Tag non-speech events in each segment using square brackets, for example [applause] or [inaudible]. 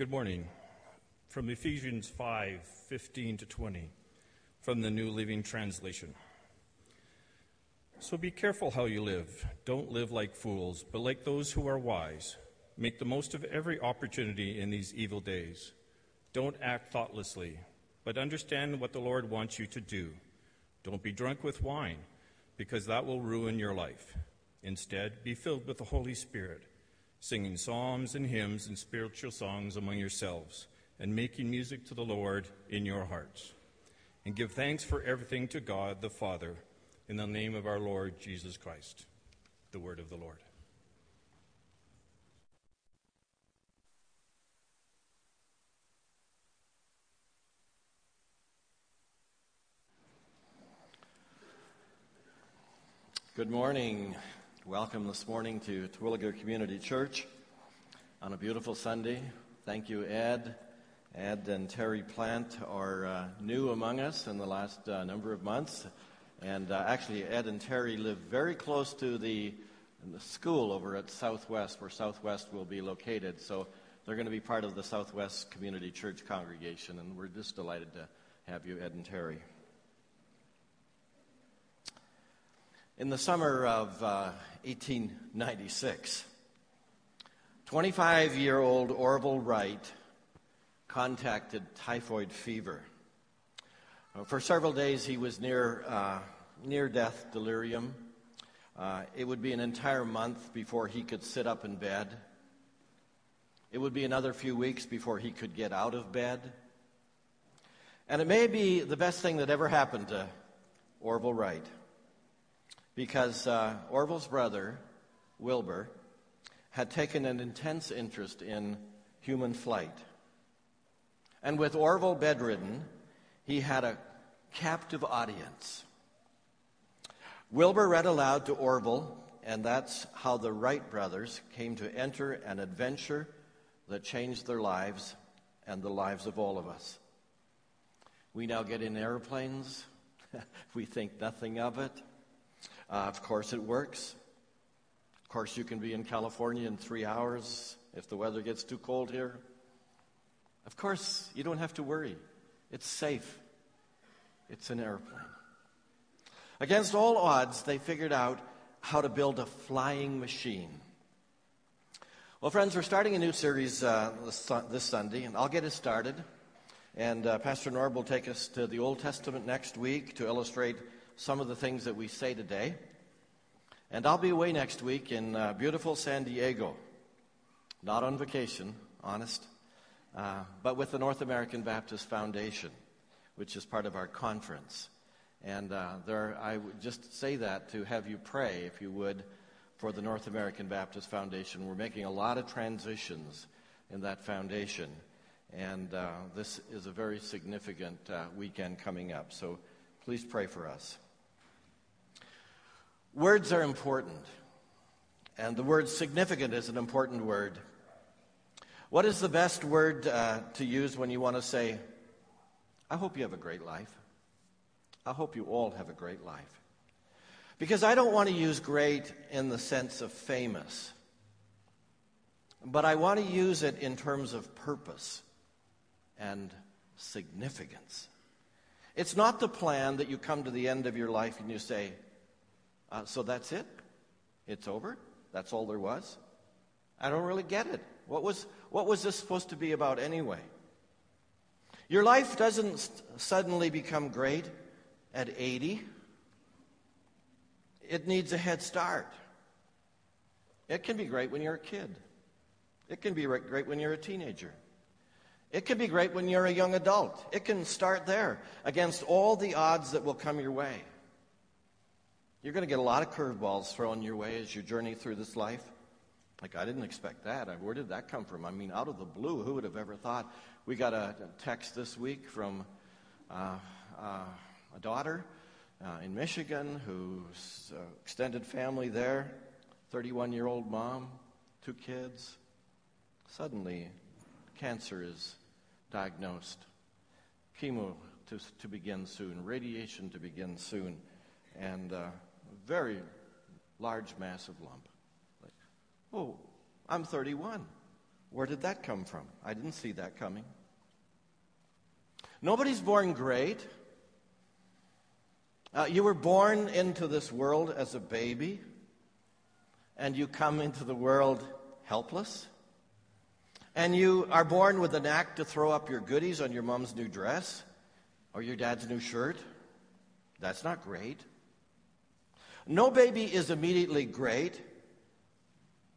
Good morning. From Ephesians 5 15 to 20, from the New Living Translation. So be careful how you live. Don't live like fools, but like those who are wise. Make the most of every opportunity in these evil days. Don't act thoughtlessly, but understand what the Lord wants you to do. Don't be drunk with wine, because that will ruin your life. Instead, be filled with the Holy Spirit, singing psalms and hymns and spiritual songs among yourselves, and making music to the Lord in your hearts. And give thanks for everything to God the Father in the name of our Lord Jesus Christ. The word of the Lord. Good morning. Welcome this morning to Terwilliger Community Church on a beautiful Sunday. Thank you, Ed. Ed and Terry Plant are uh, new among us in the last uh, number of months. And uh, actually, Ed and Terry live very close to the, the, school over at Southwest, where Southwest will be located. So they're going to be part of the Southwest Community Church congregation, and we're just delighted to have you, Ed and Terry. In the summer of uh, 1896, 25 year old Orville Wright contacted typhoid fever. Uh, for several days, he was near uh, near death delirium. Uh, it would be an entire month before he could sit up in bed. It would be another few weeks before he could get out of bed. And it may be the best thing that ever happened to Orville Wright. Because uh, Orville's brother, Wilbur, had taken an intense interest in human flight. And with Orville bedridden, he had a captive audience. Wilbur read aloud to Orville, and that's how the Wright brothers came to enter an adventure that changed their lives and the lives of all of us. We now get in airplanes. [laughs] we think nothing of it. Uh, of course, it works. Of course, you can be in California in three hours if the weather gets too cold here. Of course, you don't have to worry. It's safe. It's an airplane. Against all odds, they figured out how to build a flying machine. Well, friends, we're starting a new series uh, this, this, Sunday, and I'll get it started. And uh, Pastor Norb will take us to the Old Testament next week to illustrate some of the things that we say today. And I'll be away next week in uh, beautiful San Diego. Not on vacation, honest, uh, but with the North American Baptist Foundation, which is part of our conference. And uh, there, I would just say that to have you pray, if you would, for the North American Baptist Foundation. We're making a lot of transitions in that foundation. And uh, this is a very significant uh, weekend coming up. So please pray for us. Words are important. And the word significant is an important word. What is the best word uh, to use when you want to say, I hope you have a great life? I hope you all have a great life. Because I don't want to use great in the sense of famous, but I want to use it in terms of purpose and significance. It's not the plan that you come to the end of your life and you say, uh, So that's it? It's over? That's all there was? I don't really get it. What was, what was this supposed to be about anyway? Your life doesn't suddenly become great at 80, it needs a head start. It can be great when you're a kid. It can be great when you're a teenager. It can be great when you're a young adult. It can start there against all the odds that will come your way. You're going to get a lot of curveballs thrown your way as you journey through this life. Like, I didn't expect that. Where did that come from? I mean, out of the blue, who would have ever thought? We got a text this week from uh, uh, a daughter uh, in Michigan who's uh, extended family there, 31 year old mom, two kids. Suddenly, cancer is diagnosed. Chemo to, to begin soon, radiation to begin soon, and uh, very large, massive lump. Like, oh, I'm 31. Where did that come from? I didn't see that coming. Nobody's born great. Uh, you were born into this world as a baby, and you come into the world helpless. And you are born with an act to throw up your goodies on your mom's new dress or your dad's new shirt. That's not great. No baby is immediately great,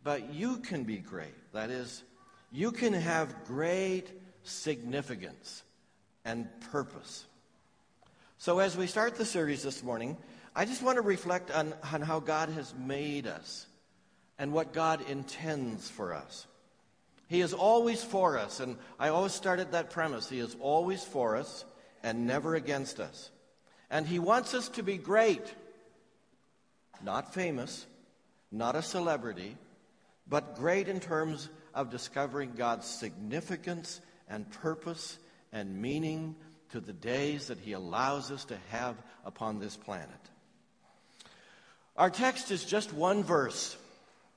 but you can be great. That is, you can have great significance and purpose. So, as we start the series this morning, I just want to reflect on, on how God has made us and what God intends for us. He is always for us, and I always start at that premise. He is always for us and never against us. And He wants us to be great, not famous, not a celebrity, but great in terms of discovering God's significance and purpose and meaning to the days that He allows us to have upon this planet. Our text is just one verse,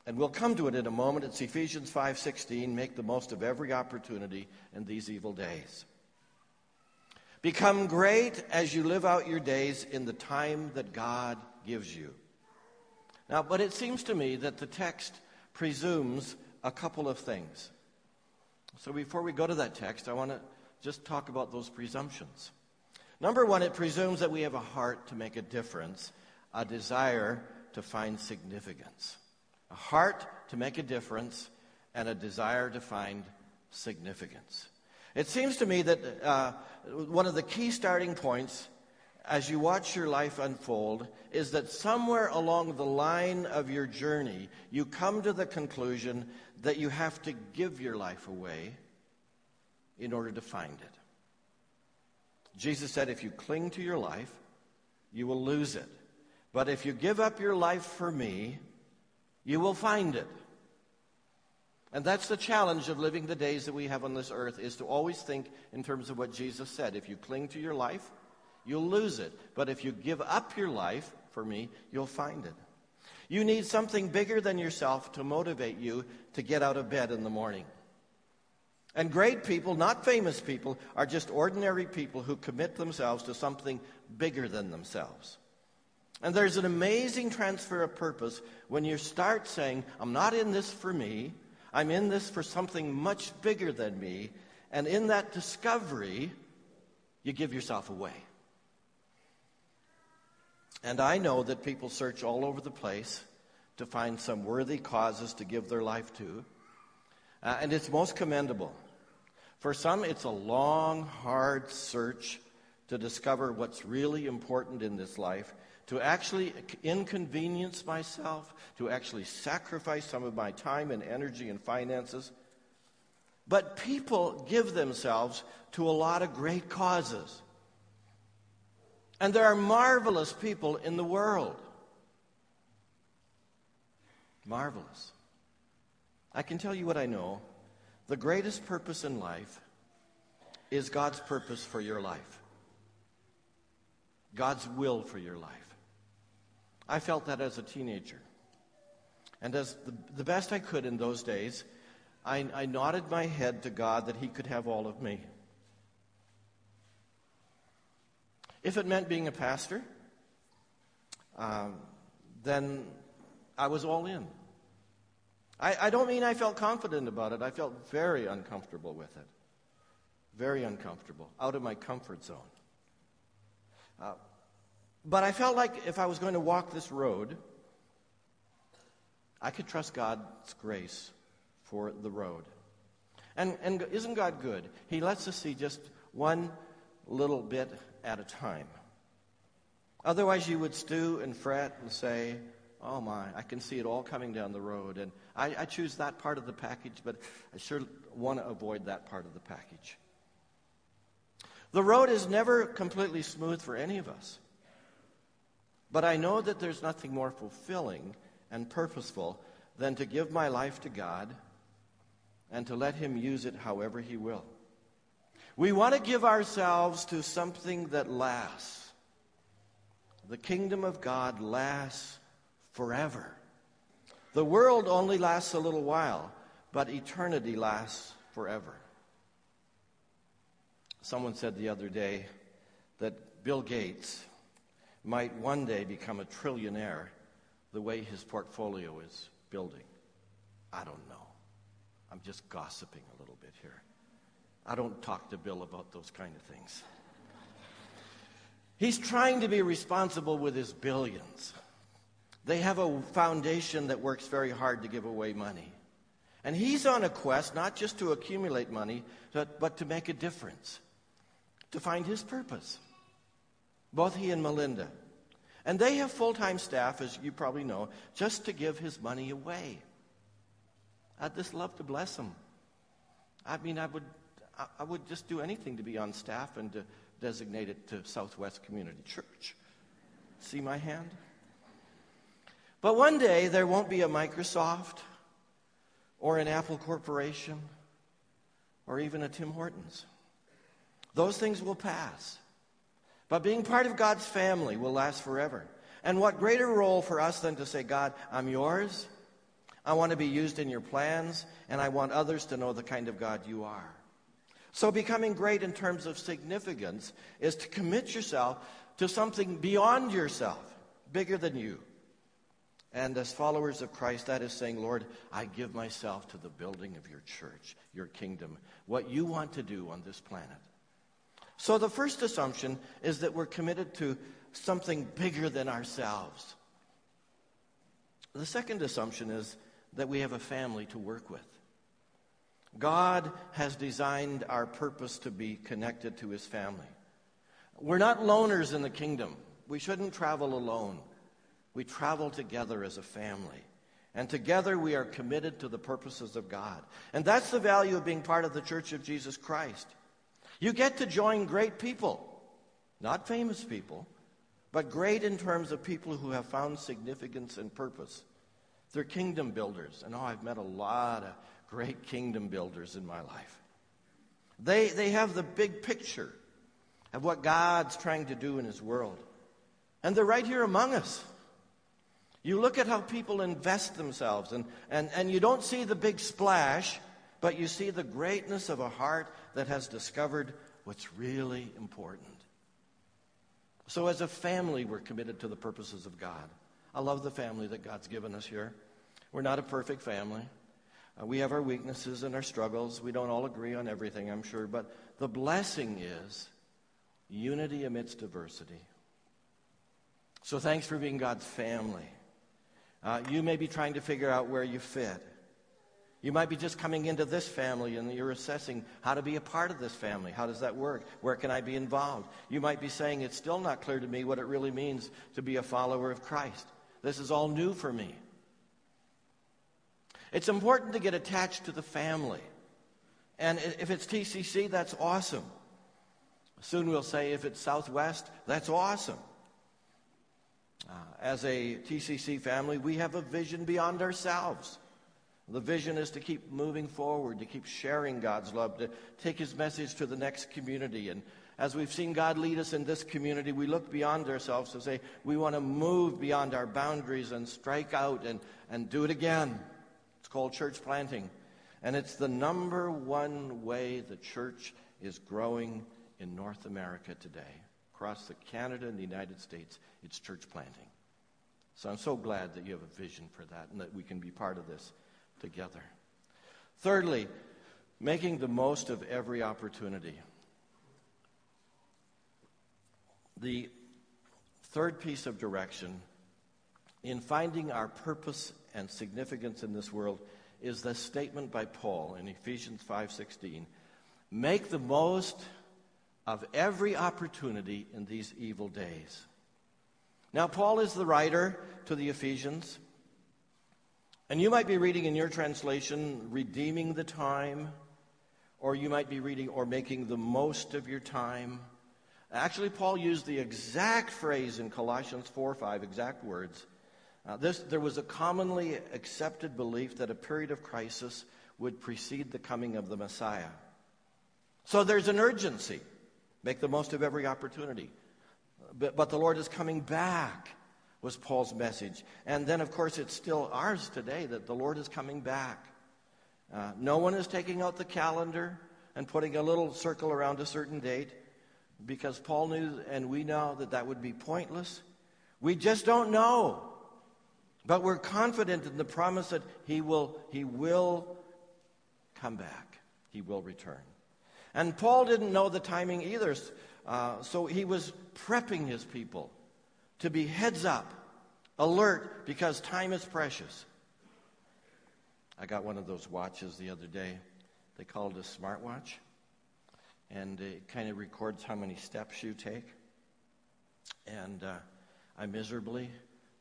and we'll come to it in a moment. It's Ephesians 5:16. Make the most of every opportunity in these evil days. Become great as you live out your days in the time that God gives you. Now, but it seems to me that the text presumes a couple of things. So before we go to that text, I want to just talk about those presumptions. Number one, it presumes that we have a heart to make a difference, a desire to find significance. A heart to make a difference, and a desire to find significance. It seems to me that uh, one of the key starting points as you watch your life unfold is that somewhere along the line of your journey, you come to the conclusion that you have to give your life away in order to find it. Jesus said, if you cling to your life, you will lose it. But if you give up your life for me, you will find it. And that's the challenge of living the days that we have on this earth is to always think in terms of what Jesus said. If you cling to your life, you'll lose it. But if you give up your life for me, you'll find it. You need something bigger than yourself to motivate you to get out of bed in the morning. And great people, not famous people, are just ordinary people who commit themselves to something bigger than themselves. And there's an amazing transfer of purpose when you start saying, I'm not in this for me. I'm in this for something much bigger than me. And in that discovery, you give yourself away. And I know that people search all over the place to find some worthy causes to give their life to. Uh, and it's most commendable. For some, it's a long, hard search to discover what's really important in this life to actually inconvenience myself, to actually sacrifice some of my time and energy and finances. But people give themselves to a lot of great causes. And there are marvelous people in the world. Marvelous. I can tell you what I know. The greatest purpose in life is God's purpose for your life, God's will for your life. I felt that as a teenager. And as the, the best I could in those days, I, I nodded my head to God that He could have all of me. If it meant being a pastor, um, then I was all in. I, I don't mean I felt confident about it. I felt very uncomfortable with it. Very uncomfortable, out of my comfort zone. Uh, but I felt like if I was going to walk this road, I could trust God's grace for the road. And, and isn't God good? He lets us see just one little bit at a time. Otherwise, you would stew and fret and say, Oh my, I can see it all coming down the road. And I, I choose that part of the package, but I sure want to avoid that part of the package. The road is never completely smooth for any of us. But I know that there's nothing more fulfilling and purposeful than to give my life to God and to let Him use it however He will. We want to give ourselves to something that lasts. The kingdom of God lasts forever. The world only lasts a little while, but eternity lasts forever. Someone said the other day that Bill Gates might one day become a trillionaire the way his portfolio is building. I don't know. I'm just gossiping a little bit here. I don't talk to Bill about those kind of things. He's trying to be responsible with his billions. They have a foundation that works very hard to give away money. And he's on a quest not just to accumulate money, but, but to make a difference, to find his purpose. Both he and Melinda. And they have full time staff, as you probably know, just to give his money away. I'd just love to bless him. I mean, I would, I would just do anything to be on staff and to designate it to Southwest Community Church. See my hand? But one day there won't be a Microsoft or an Apple Corporation or even a Tim Hortons. Those things will pass. But being part of God's family will last forever. And what greater role for us than to say, God, I'm yours. I want to be used in your plans, and I want others to know the kind of God you are. So, becoming great in terms of significance is to commit yourself to something beyond yourself, bigger than you. And as followers of Christ, that is saying, Lord, I give myself to the building of your church, your kingdom, what you want to do on this planet. So the first assumption is that we're committed to something bigger than ourselves. The second assumption is that we have a family to work with. God has designed our purpose to be connected to his family. We're not loners in the kingdom. We shouldn't travel alone. We travel together as a family. And together we are committed to the purposes of God. And that's the value of being part of the Church of Jesus Christ. You get to join great people, not famous people, but great in terms of people who have found significance and purpose. They're kingdom builders. And oh, I've met a lot of great kingdom builders in my life. They, they have the big picture of what God's trying to do in His world. And they're right here among us. You look at how people invest themselves, and, and, and you don't see the big splash, but you see the greatness of a heart that has discovered what's really important. So, as a family, we're committed to the purposes of God. I love the family that God's given us here. We're not a perfect family. Uh, we have our weaknesses and our struggles. We don't all agree on everything, I'm sure. But the blessing is unity amidst diversity. So, thanks for being God's family. Uh, you may be trying to figure out where you fit. You might be just coming into this family and you're assessing how to be a part of this family. How does that work? Where can I be involved? You might be saying, It's still not clear to me what it really means to be a follower of Christ. This is all new for me. It's important to get attached to the family. And if it's TCC, that's awesome. Soon we'll say if it's Southwest, that's awesome. Uh, as a TCC family, we have a vision beyond ourselves. The vision is to keep moving forward, to keep sharing God's love, to take His message to the next community. And as we've seen God lead us in this community, we look beyond ourselves to say, we want to move beyond our boundaries and strike out and, and do it again. Called church planting. And it's the number one way the church is growing in North America today across the Canada and the United States, it's church planting. So I'm so glad that you have a vision for that and that we can be part of this together. Thirdly, making the most of every opportunity. The third piece of direction in finding our purpose and significance in this world is the statement by Paul in Ephesians 5:16, "Make the most of every opportunity in these evil days. Now, Paul is the writer to the Ephesians, and you might be reading in your translation, redeeming the time, or you might be reading, or making the most of your time. Actually, Paul used the exact phrase in Colossians 4 5, exact words. Uh, this, there was a commonly accepted belief that a period of crisis would precede the coming of the Messiah. So there's an urgency. Make the most of every opportunity. But, but the Lord is coming back, was Paul's message. And then, of course, it's still ours today that the Lord is coming back. Uh, no one is taking out the calendar and putting a little circle around a certain date because Paul knew and we know that that would be pointless. We just don't know. But we're confident in the promise that he will, he will come back. He will return. And Paul didn't know the timing either, uh, so he was prepping his people to be heads up, alert, because time is precious. I got one of those watches the other day. They call it a smartwatch. And it kind of records how many steps you take. And uh, I miserably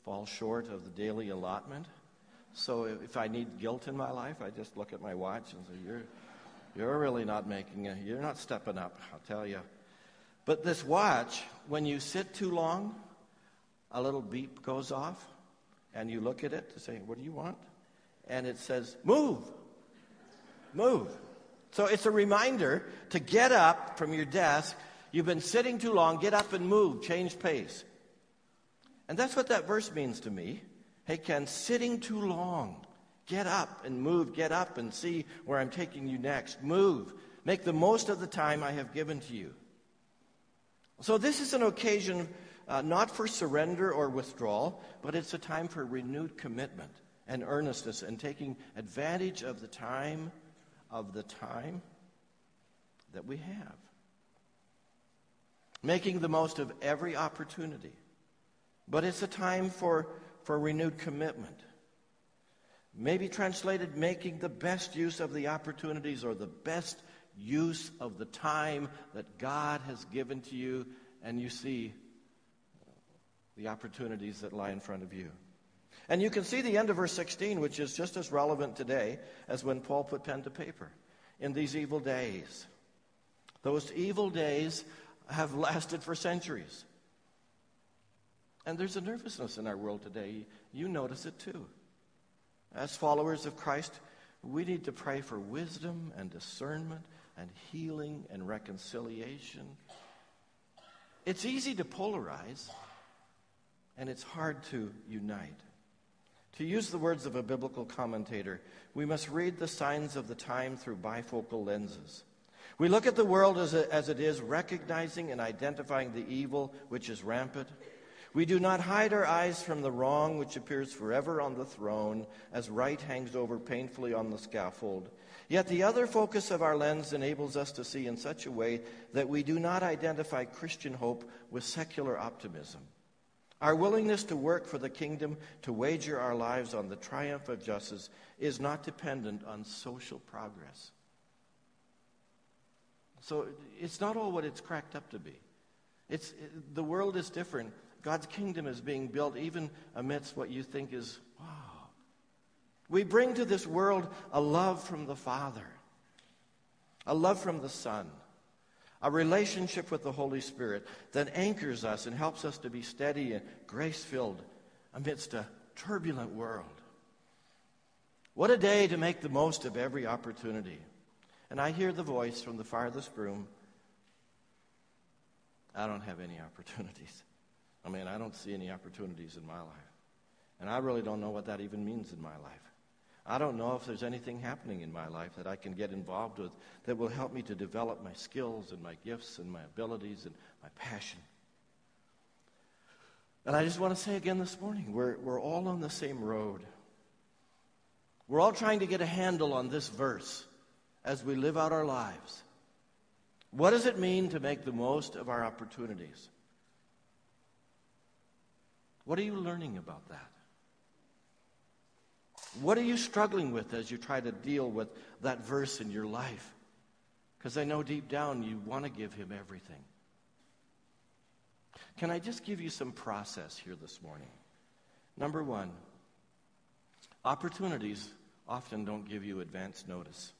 fall short of the daily allotment. So if I need guilt in my life, I just look at my watch and say, You're, you're really not making it. You're not stepping up, I'll tell you. But this watch, when you sit too long, a little beep goes off, and you look at it to say, What do you want? and it says, Move. Move. So it's a reminder to get up from your desk. You've been sitting too long. Get up and move. Change pace. And that's what that verse means to me. Hey, Ken, sitting too long. Get up and move. Get up and see where I'm taking you next. Move. Make the most of the time I have given to you. So, this is an occasion uh, not for surrender or withdrawal, but it's a time for renewed commitment and earnestness and taking advantage of the time of the time that we have. Making the most of every opportunity. But it's a time for, for renewed commitment. Maybe translated, making the best use of the opportunities or the best use of the time that God has given to you, and you see the opportunities that lie in front of you. And you can see the end of verse 16, which is just as relevant today as when Paul put pen to paper. In these evil days. Those evil days have lasted for centuries. And there's a nervousness in our world today. You notice it too. As followers of Christ, we need to pray for wisdom and discernment and healing and reconciliation. It's easy to polarize, and it's hard to unite. To use the words of a biblical commentator, we must read the signs of the time through bifocal lenses. We look at the world as, it is, recognizing and identifying the evil which is rampant. We do not hide our eyes from the wrong which appears forever on the throne, as right hangs over painfully on the scaffold. Yet the other focus of our lens enables us to see in such a way that we do not identify Christian hope with secular optimism. Our willingness to work for the kingdom, to wager our lives on the triumph of justice, is not dependent on social progress. So it's not all what it's cracked up to be. It's, the world is different. God's kingdom is being built even amidst what you think is, wow. We bring to this world a love from the Father, a love from the Son a relationship with the Holy Spirit that anchors us and helps us to be steady and grace filled amidst a turbulent world. What a day to make the most of every opportunity. And I hear the voice from the farthest room I don't have any opportunities. I mean, I don't see any opportunities in my life. And I really don't know what that even means in my life. I don't know if there's anything happening in my life that I can get involved with that will help me to develop my skills and my gifts and my abilities and my passion. And I just want to say again this morning we're, we're all on the same road. We're all trying to get a handle on this verse as we live out our lives. What does it mean to make the most of our opportunities? What are you learning about that? What are you struggling with as you try to deal with that verse in your life? Because I know deep down you want to give him everything. Can I just give you some process here this morning? Number one, opportunities often don't give you advance notice.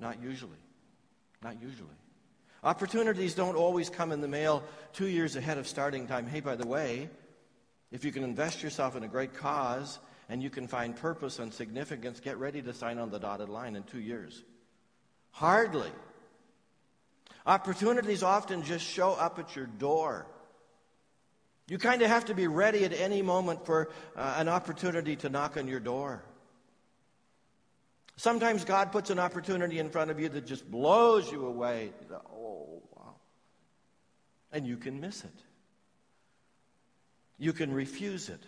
Not usually. Not usually. Opportunities don't always come in the mail two years ahead of starting time. Hey, by the way, if you can invest yourself in a great cause and you can find purpose and significance, get ready to sign on the dotted line in two years. Hardly. Opportunities often just show up at your door. You kind of have to be ready at any moment for uh, an opportunity to knock on your door. Sometimes God puts an opportunity in front of you that just blows you away. Oh, wow. And you can miss it. You can refuse it.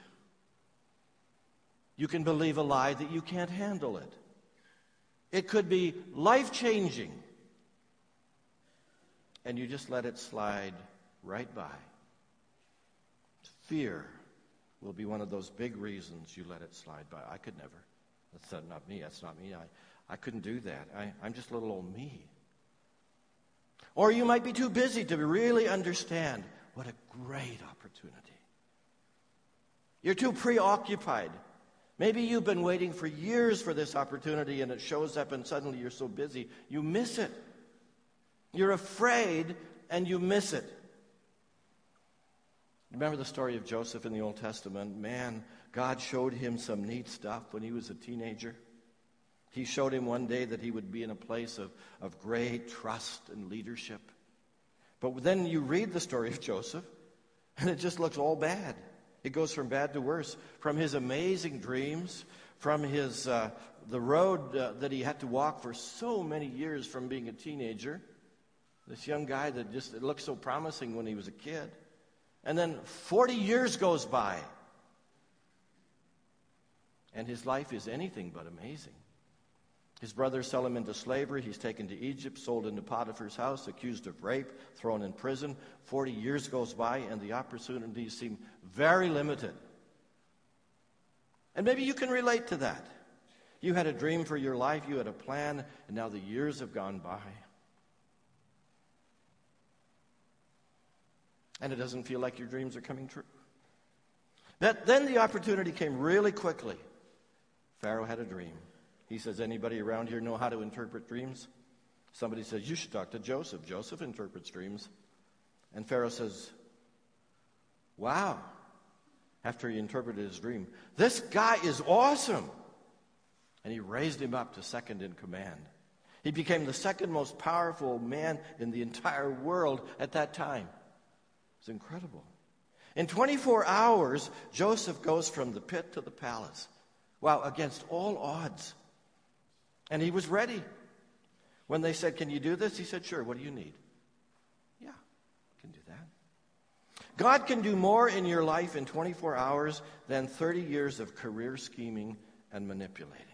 You can believe a lie that you can't handle it. It could be life changing. And you just let it slide right by. Fear will be one of those big reasons you let it slide by. I could never. That's not me. That's not me. I, I couldn't do that. I, I'm just little old me. Or you might be too busy to really understand what a great opportunity. You're too preoccupied. Maybe you've been waiting for years for this opportunity and it shows up and suddenly you're so busy, you miss it. You're afraid and you miss it. Remember the story of Joseph in the Old Testament? Man, God showed him some neat stuff when he was a teenager. He showed him one day that he would be in a place of, of great trust and leadership. But then you read the story of Joseph, and it just looks all bad. It goes from bad to worse. From his amazing dreams, from his, uh, the road uh, that he had to walk for so many years from being a teenager, this young guy that just looked so promising when he was a kid. And then 40 years goes by. And his life is anything but amazing. His brothers sell him into slavery. He's taken to Egypt, sold into Potiphar's house, accused of rape, thrown in prison. 40 years goes by, and the opportunities seem very limited. And maybe you can relate to that. You had a dream for your life, you had a plan, and now the years have gone by. and it doesn't feel like your dreams are coming true. That, then the opportunity came really quickly. Pharaoh had a dream. He says, Anybody around here know how to interpret dreams? Somebody says, You should talk to Joseph. Joseph interprets dreams. And Pharaoh says, Wow. After he interpreted his dream, this guy is awesome. And he raised him up to second in command. He became the second most powerful man in the entire world at that time. It's incredible. In 24 hours, Joseph goes from the pit to the palace. Wow, against all odds. And he was ready. When they said, Can you do this? He said, Sure. What do you need? Yeah, I can do that. God can do more in your life in 24 hours than 30 years of career scheming and manipulating.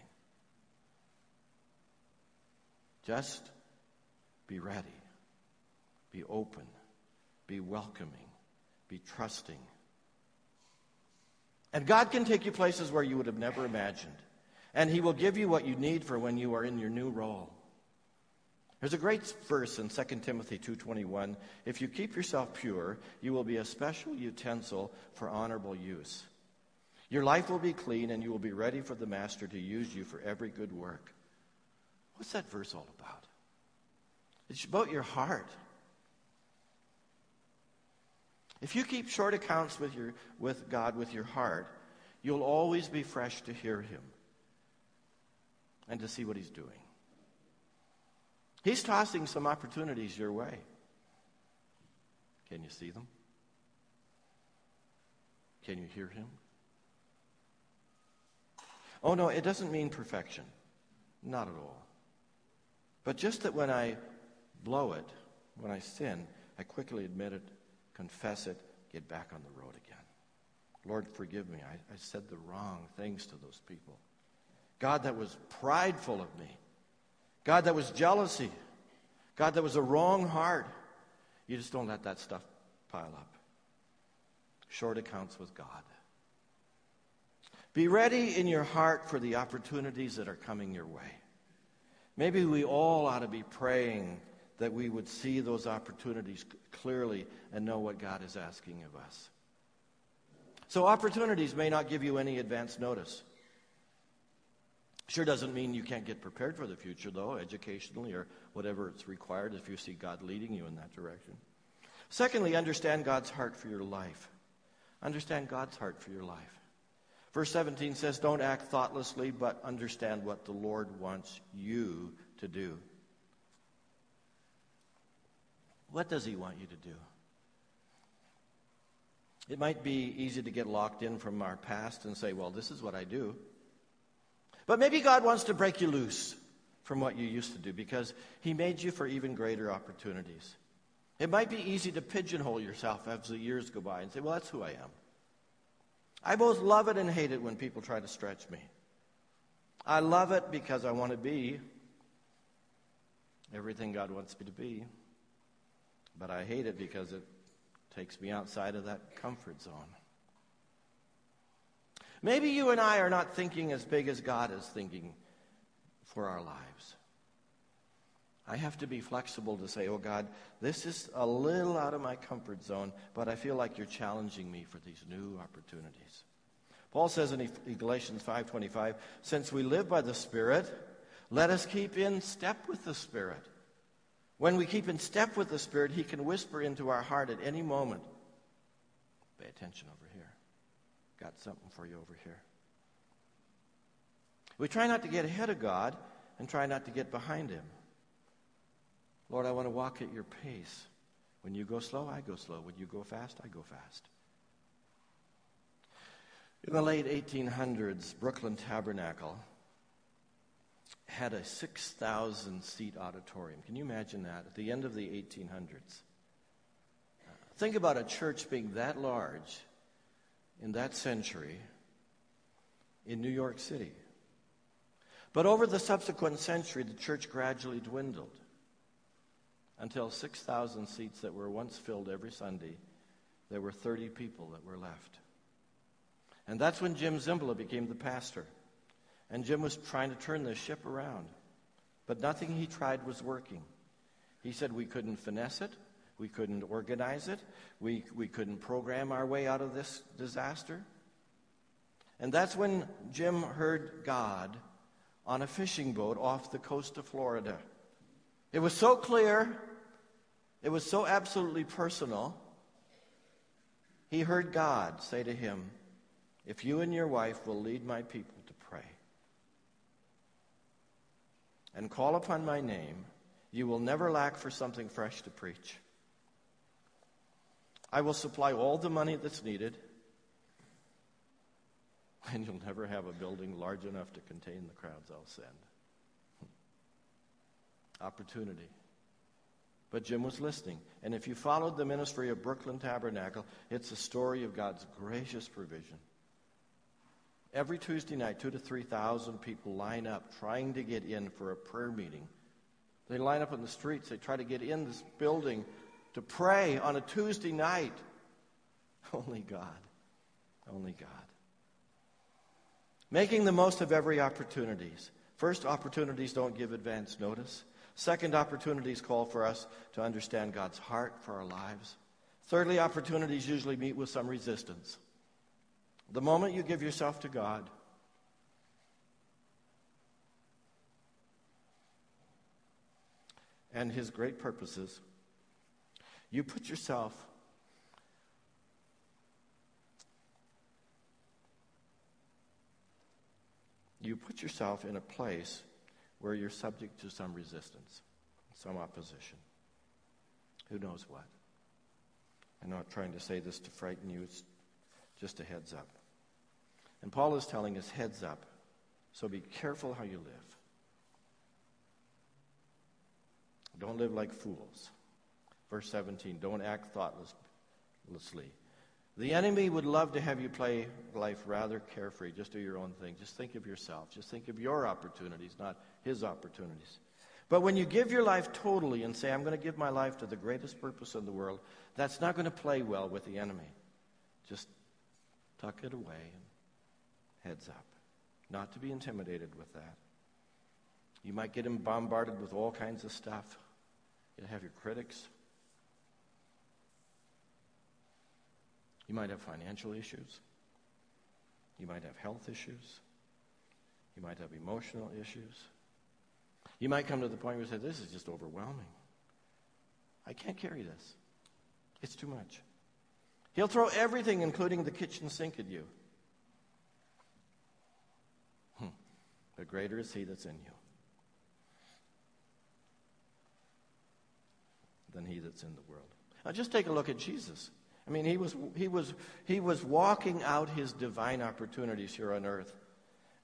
Just be ready, be open, be welcoming, be trusting. And God can take you places where you would have never imagined. And He will give you what you need for when you are in your new role. There's a great verse in 2 Timothy 2:21, if you keep yourself pure, you will be a special utensil for honorable use. Your life will be clean and you will be ready for the master to use you for every good work. What's that verse all about? It's about your heart. If you keep short accounts with, your, with God with your heart, you'll always be fresh to hear Him and to see what He's doing. He's tossing some opportunities your way. Can you see them? Can you hear Him? Oh, no, it doesn't mean perfection. Not at all. But just that when I blow it, when I sin, I quickly admit it confess it, get back on the road again. Lord, forgive me. I, I said the wrong things to those people. God that was prideful of me. God that was jealousy. God that was a wrong heart. You just don't let that stuff pile up. Short accounts with God. Be ready in your heart for the opportunities that are coming your way. Maybe we all ought to be praying that we would see those opportunities clearly and know what God is asking of us. So, opportunities may not give you any advance notice. Sure doesn't mean you can't get prepared for the future, though, educationally or whatever it's required if you see God leading you in that direction. Secondly, understand God's heart for your life. Understand God's heart for your life. Verse 17 says, Don't act thoughtlessly, but understand what the Lord wants you to do. What does He want you to do? It might be easy to get locked in from our past and say, well, this is what I do. But maybe God wants to break you loose from what you used to do because He made you for even greater opportunities. It might be easy to pigeonhole yourself as the years go by and say, well, that's who I am. I both love it and hate it when people try to stretch me. I love it because I want to be everything God wants me to be. But I hate it because it takes me outside of that comfort zone. Maybe you and I are not thinking as big as God is thinking for our lives. I have to be flexible to say, oh God, this is a little out of my comfort zone, but I feel like you're challenging me for these new opportunities. Paul says in Galatians 5:25, since we live by the Spirit, let us keep in step with the Spirit. When we keep in step with the Spirit, he can whisper into our heart at any moment. Pay attention over. Got something for you over here. We try not to get ahead of God and try not to get behind him. Lord, I want to walk at your pace. When you go slow, I go slow. When you go fast, I go fast. In the late 1800s, Brooklyn Tabernacle had a 6,000 seat auditorium. Can you imagine that? At the end of the 1800s. Think about a church being that large in that century in New York City. But over the subsequent century, the church gradually dwindled until 6,000 seats that were once filled every Sunday, there were 30 people that were left. And that's when Jim Cymbala became the pastor. And Jim was trying to turn the ship around. But nothing he tried was working. He said we couldn't finesse it, we couldn't organize it, we, we couldn't program our way out of this disaster. And that's when Jim heard God on a fishing boat off the coast of Florida. It was so clear, it was so absolutely personal. He heard God say to him, If you and your wife will lead my people to pray and call upon my name, you will never lack for something fresh to preach. I will supply all the money that's needed, and you'll never have a building large enough to contain the crowds I'll send. Opportunity. But Jim was listening. And if you followed the ministry of Brooklyn Tabernacle, it's a story of God's gracious provision. Every Tuesday night, two to 3,000 people line up trying to get in for a prayer meeting. They line up in the streets. They try to get in this building to pray on a Tuesday night. Only God. Only God. Making the most of every opportunities. First, opportunities don't give advance notice. Second, opportunities call for us to understand God's heart for our lives. Thirdly, opportunities usually meet with some resistance. The moment you give yourself to God, and His great purposes, you put yourself you put yourself in a place where you're subject to some resistance, some opposition. Who knows what? I'm not trying to say this to frighten you, it's just a heads up. And Paul is telling us heads up, so be careful how you live. Don't live like fools. Verse 17, don't act thoughtlessly. The enemy would love to have you play life rather carefree. Just do your own thing. Just think of yourself. Just think of your opportunities, not his opportunities. But when you give your life totally and say, I'm going to give my life to the greatest purpose in the world, that's not going to play well with the enemy. Just tuck it away and heads up. Not to be intimidated with that. You might get him bombarded with all kinds of stuff. You'll have your critics. You might have financial issues. You might have health issues. You might have emotional issues. You might come to the point where you say, This is just overwhelming. I can't carry this. It's too much. He'll throw everything, including the kitchen sink, at you. Hmm. But greater is He that's in you than He that's in the world. Now, just take a look at Jesus. I mean, he was, he was, he was walking out his divine opportunities here on earth.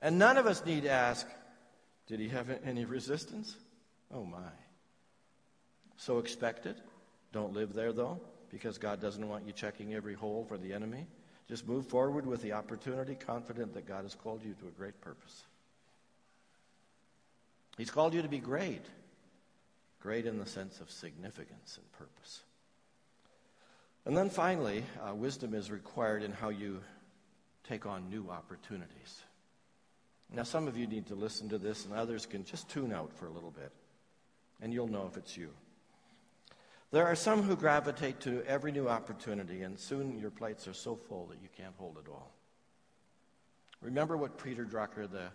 And none of us need ask, did he have any resistance? Oh my. So expect it. Don't live there though, because God doesn't want you checking every hole for the enemy. Just move forward with the opportunity, confident that God has called you to a great purpose. He's called you to be great, great in the sense of significance and purpose. And then finally, uh, wisdom is required in how you take on new opportunities. Now, some of you need to listen to this, and others can just tune out for a little bit, and you'll know if it's you. There are some who gravitate to every new opportunity, and soon your plates are so full that you can't hold it all. Remember what Peter Drucker, the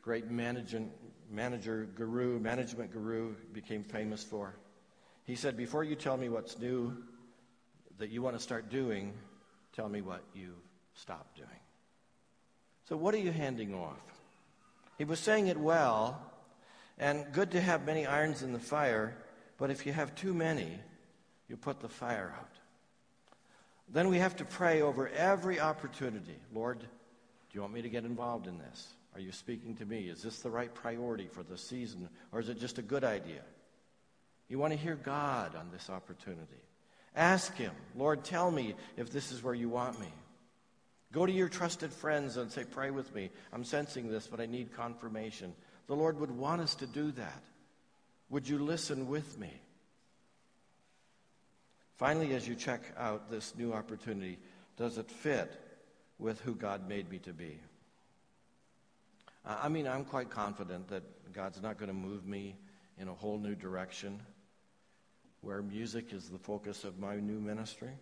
great manager, manager guru, management guru, became famous for? He said, Before you tell me what's new that you want to start doing, tell me what you stopped doing. So, what are you handing off? He was saying it well, and good to have many irons in the fire, but if you have too many, you put the fire out. Then we have to pray over every opportunity. Lord, do you want me to get involved in this? Are you speaking to me? Is this the right priority for the season, or is it just a good idea? You want to hear God on this opportunity. Ask Him, Lord, tell me if this is where you want me. Go to your trusted friends and say, Pray with me. I'm sensing this, but I need confirmation. The Lord would want us to do that. Would you listen with me? Finally, as you check out this new opportunity, does it fit with who God made me to be? I mean, I'm quite confident that God's not going to move me in a whole new direction where music is the focus of my new ministry.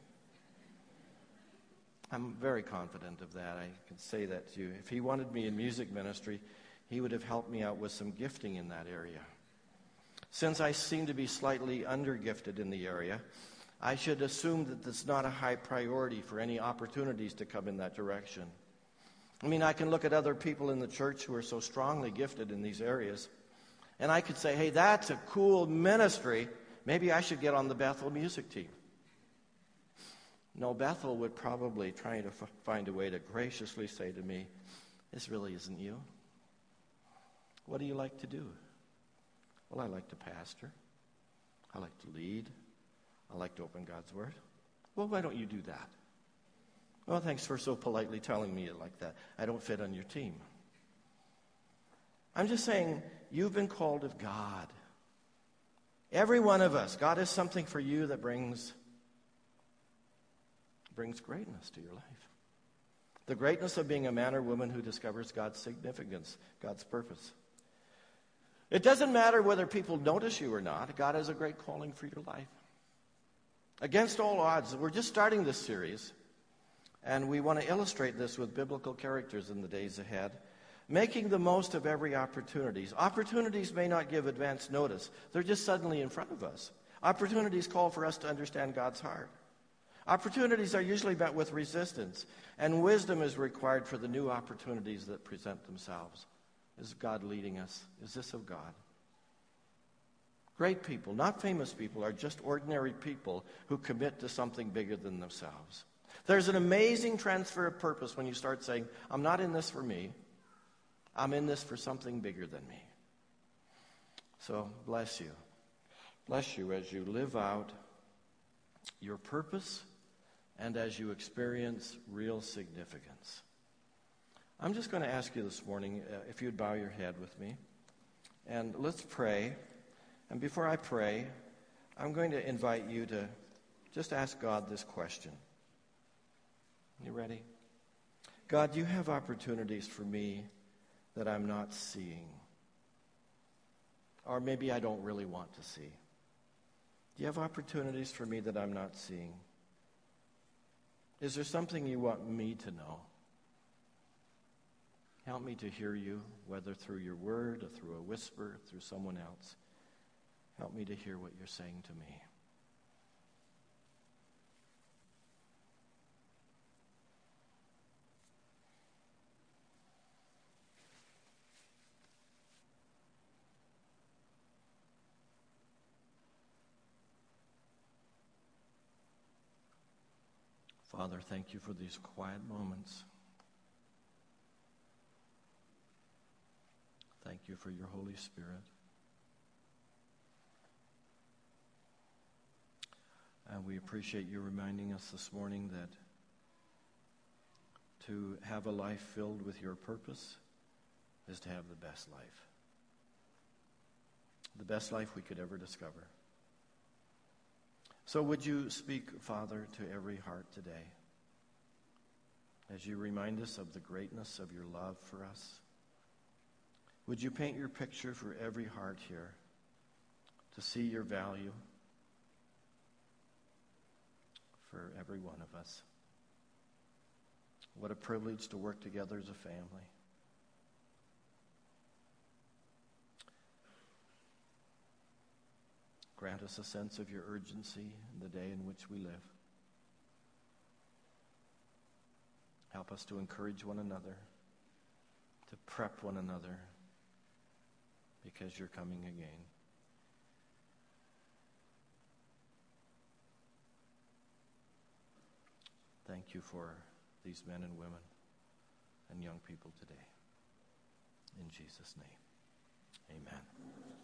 I'm very confident of that. I can say that to you. If he wanted me in music ministry, he would have helped me out with some gifting in that area. Since I seem to be slightly undergifted in the area, I should assume that it's not a high priority for any opportunities to come in that direction. I mean, I can look at other people in the church who are so strongly gifted in these areas, and I could say, hey, that's a cool ministry. Maybe I should get on the Bethel music team. No, Bethel would probably try to f- find a way to graciously say to me, This really isn't you. What do you like to do? Well, I like to pastor. I like to lead. I like to open God's Word. Well, why don't you do that? Well, thanks for so politely telling me it like that. I don't fit on your team. I'm just saying, you've been called of God. Every one of us. God has something for you that brings brings greatness to your life. The greatness of being a man or woman who discovers God's significance, God's purpose. It doesn't matter whether people notice you or not, God has a great calling for your life. Against all odds, we're just starting this series, and we want to illustrate this with biblical characters in the days ahead. Making the most of every opportunities. Opportunities may not give advance notice. They're just suddenly in front of us. Opportunities call for us to understand God's heart. Opportunities are usually met with resistance, and wisdom is required for the new opportunities that present themselves. Is God leading us? Is this of God? Great people, not famous people, are just ordinary people who commit to something bigger than themselves. There's an amazing transfer of purpose when you start saying, I'm not in this for me, I'm in this for something bigger than me. So, bless you. Bless you as you live out your purpose and as you experience real significance. I'm just going to ask you this morning uh, if you'd bow your head with me. And let's pray. And before I pray, I'm going to invite you to just ask God this question. You ready? God, you have opportunities for me that I'm not seeing. Or maybe I don't really want to see. Do you have opportunities for me that I'm not seeing? Is there something you want me to know? Help me to hear you, whether through your word or through a whisper, through someone else. Help me to hear what you're saying to me. Father, thank you for these quiet moments. Thank you for your Holy Spirit. And we appreciate you reminding us this morning that to have a life filled with your purpose is to have the best life. The best life we could ever discover. So, would you speak, Father, to every heart today as you remind us of the greatness of your love for us? Would you paint your picture for every heart here to see your value for every one of us? What a privilege to work together as a family. Grant us a sense of your urgency in the day in which we live. Help us to encourage one another, to prep one another, because you're coming again. Thank you for these men and women and young people today. In Jesus' name, amen.